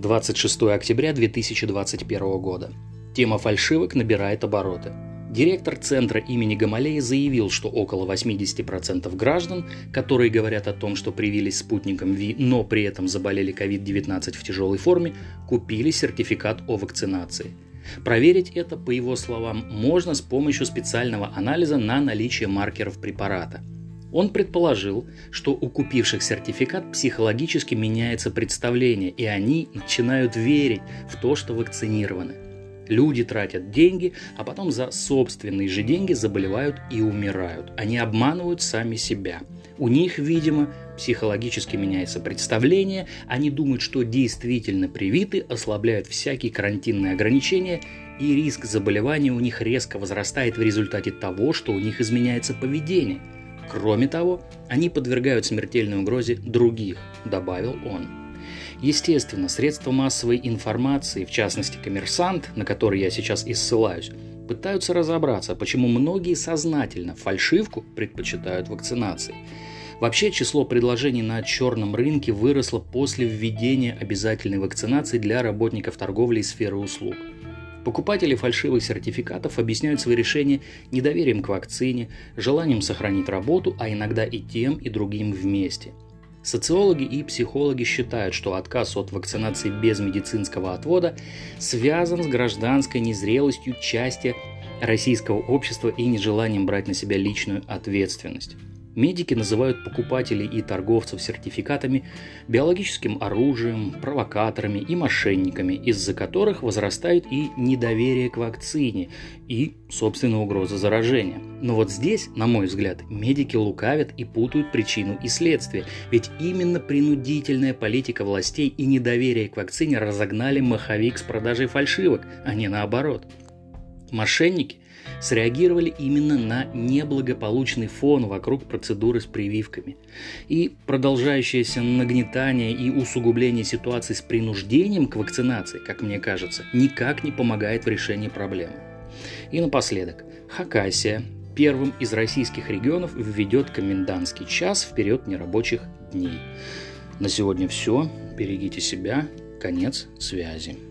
26 октября 2021 года. Тема фальшивок набирает обороты. Директор центра имени Гамалея заявил, что около 80% граждан, которые говорят о том, что привились спутником ВИ, но при этом заболели COVID-19 в тяжелой форме, купили сертификат о вакцинации. Проверить это, по его словам, можно с помощью специального анализа на наличие маркеров препарата – он предположил, что у купивших сертификат психологически меняется представление, и они начинают верить в то, что вакцинированы. Люди тратят деньги, а потом за собственные же деньги заболевают и умирают. Они обманывают сами себя. У них, видимо, психологически меняется представление, они думают, что действительно привиты, ослабляют всякие карантинные ограничения, и риск заболевания у них резко возрастает в результате того, что у них изменяется поведение – Кроме того, они подвергают смертельной угрозе других, добавил он. Естественно, средства массовой информации, в частности коммерсант, на который я сейчас и ссылаюсь, пытаются разобраться, почему многие сознательно фальшивку предпочитают вакцинации. Вообще число предложений на черном рынке выросло после введения обязательной вакцинации для работников торговли и сферы услуг – Покупатели фальшивых сертификатов объясняют свои решения недоверием к вакцине, желанием сохранить работу, а иногда и тем, и другим вместе. Социологи и психологи считают, что отказ от вакцинации без медицинского отвода связан с гражданской незрелостью части российского общества и нежеланием брать на себя личную ответственность. Медики называют покупателей и торговцев сертификатами биологическим оружием, провокаторами и мошенниками, из-за которых возрастает и недоверие к вакцине, и, собственно, угроза заражения. Но вот здесь, на мой взгляд, медики лукавят и путают причину и следствие, ведь именно принудительная политика властей и недоверие к вакцине разогнали маховик с продажей фальшивок, а не наоборот. Мошенники среагировали именно на неблагополучный фон вокруг процедуры с прививками. И продолжающееся нагнетание и усугубление ситуации с принуждением к вакцинации, как мне кажется, никак не помогает в решении проблемы. И напоследок, Хакасия первым из российских регионов введет комендантский час вперед нерабочих дней. На сегодня все. Берегите себя. Конец связи.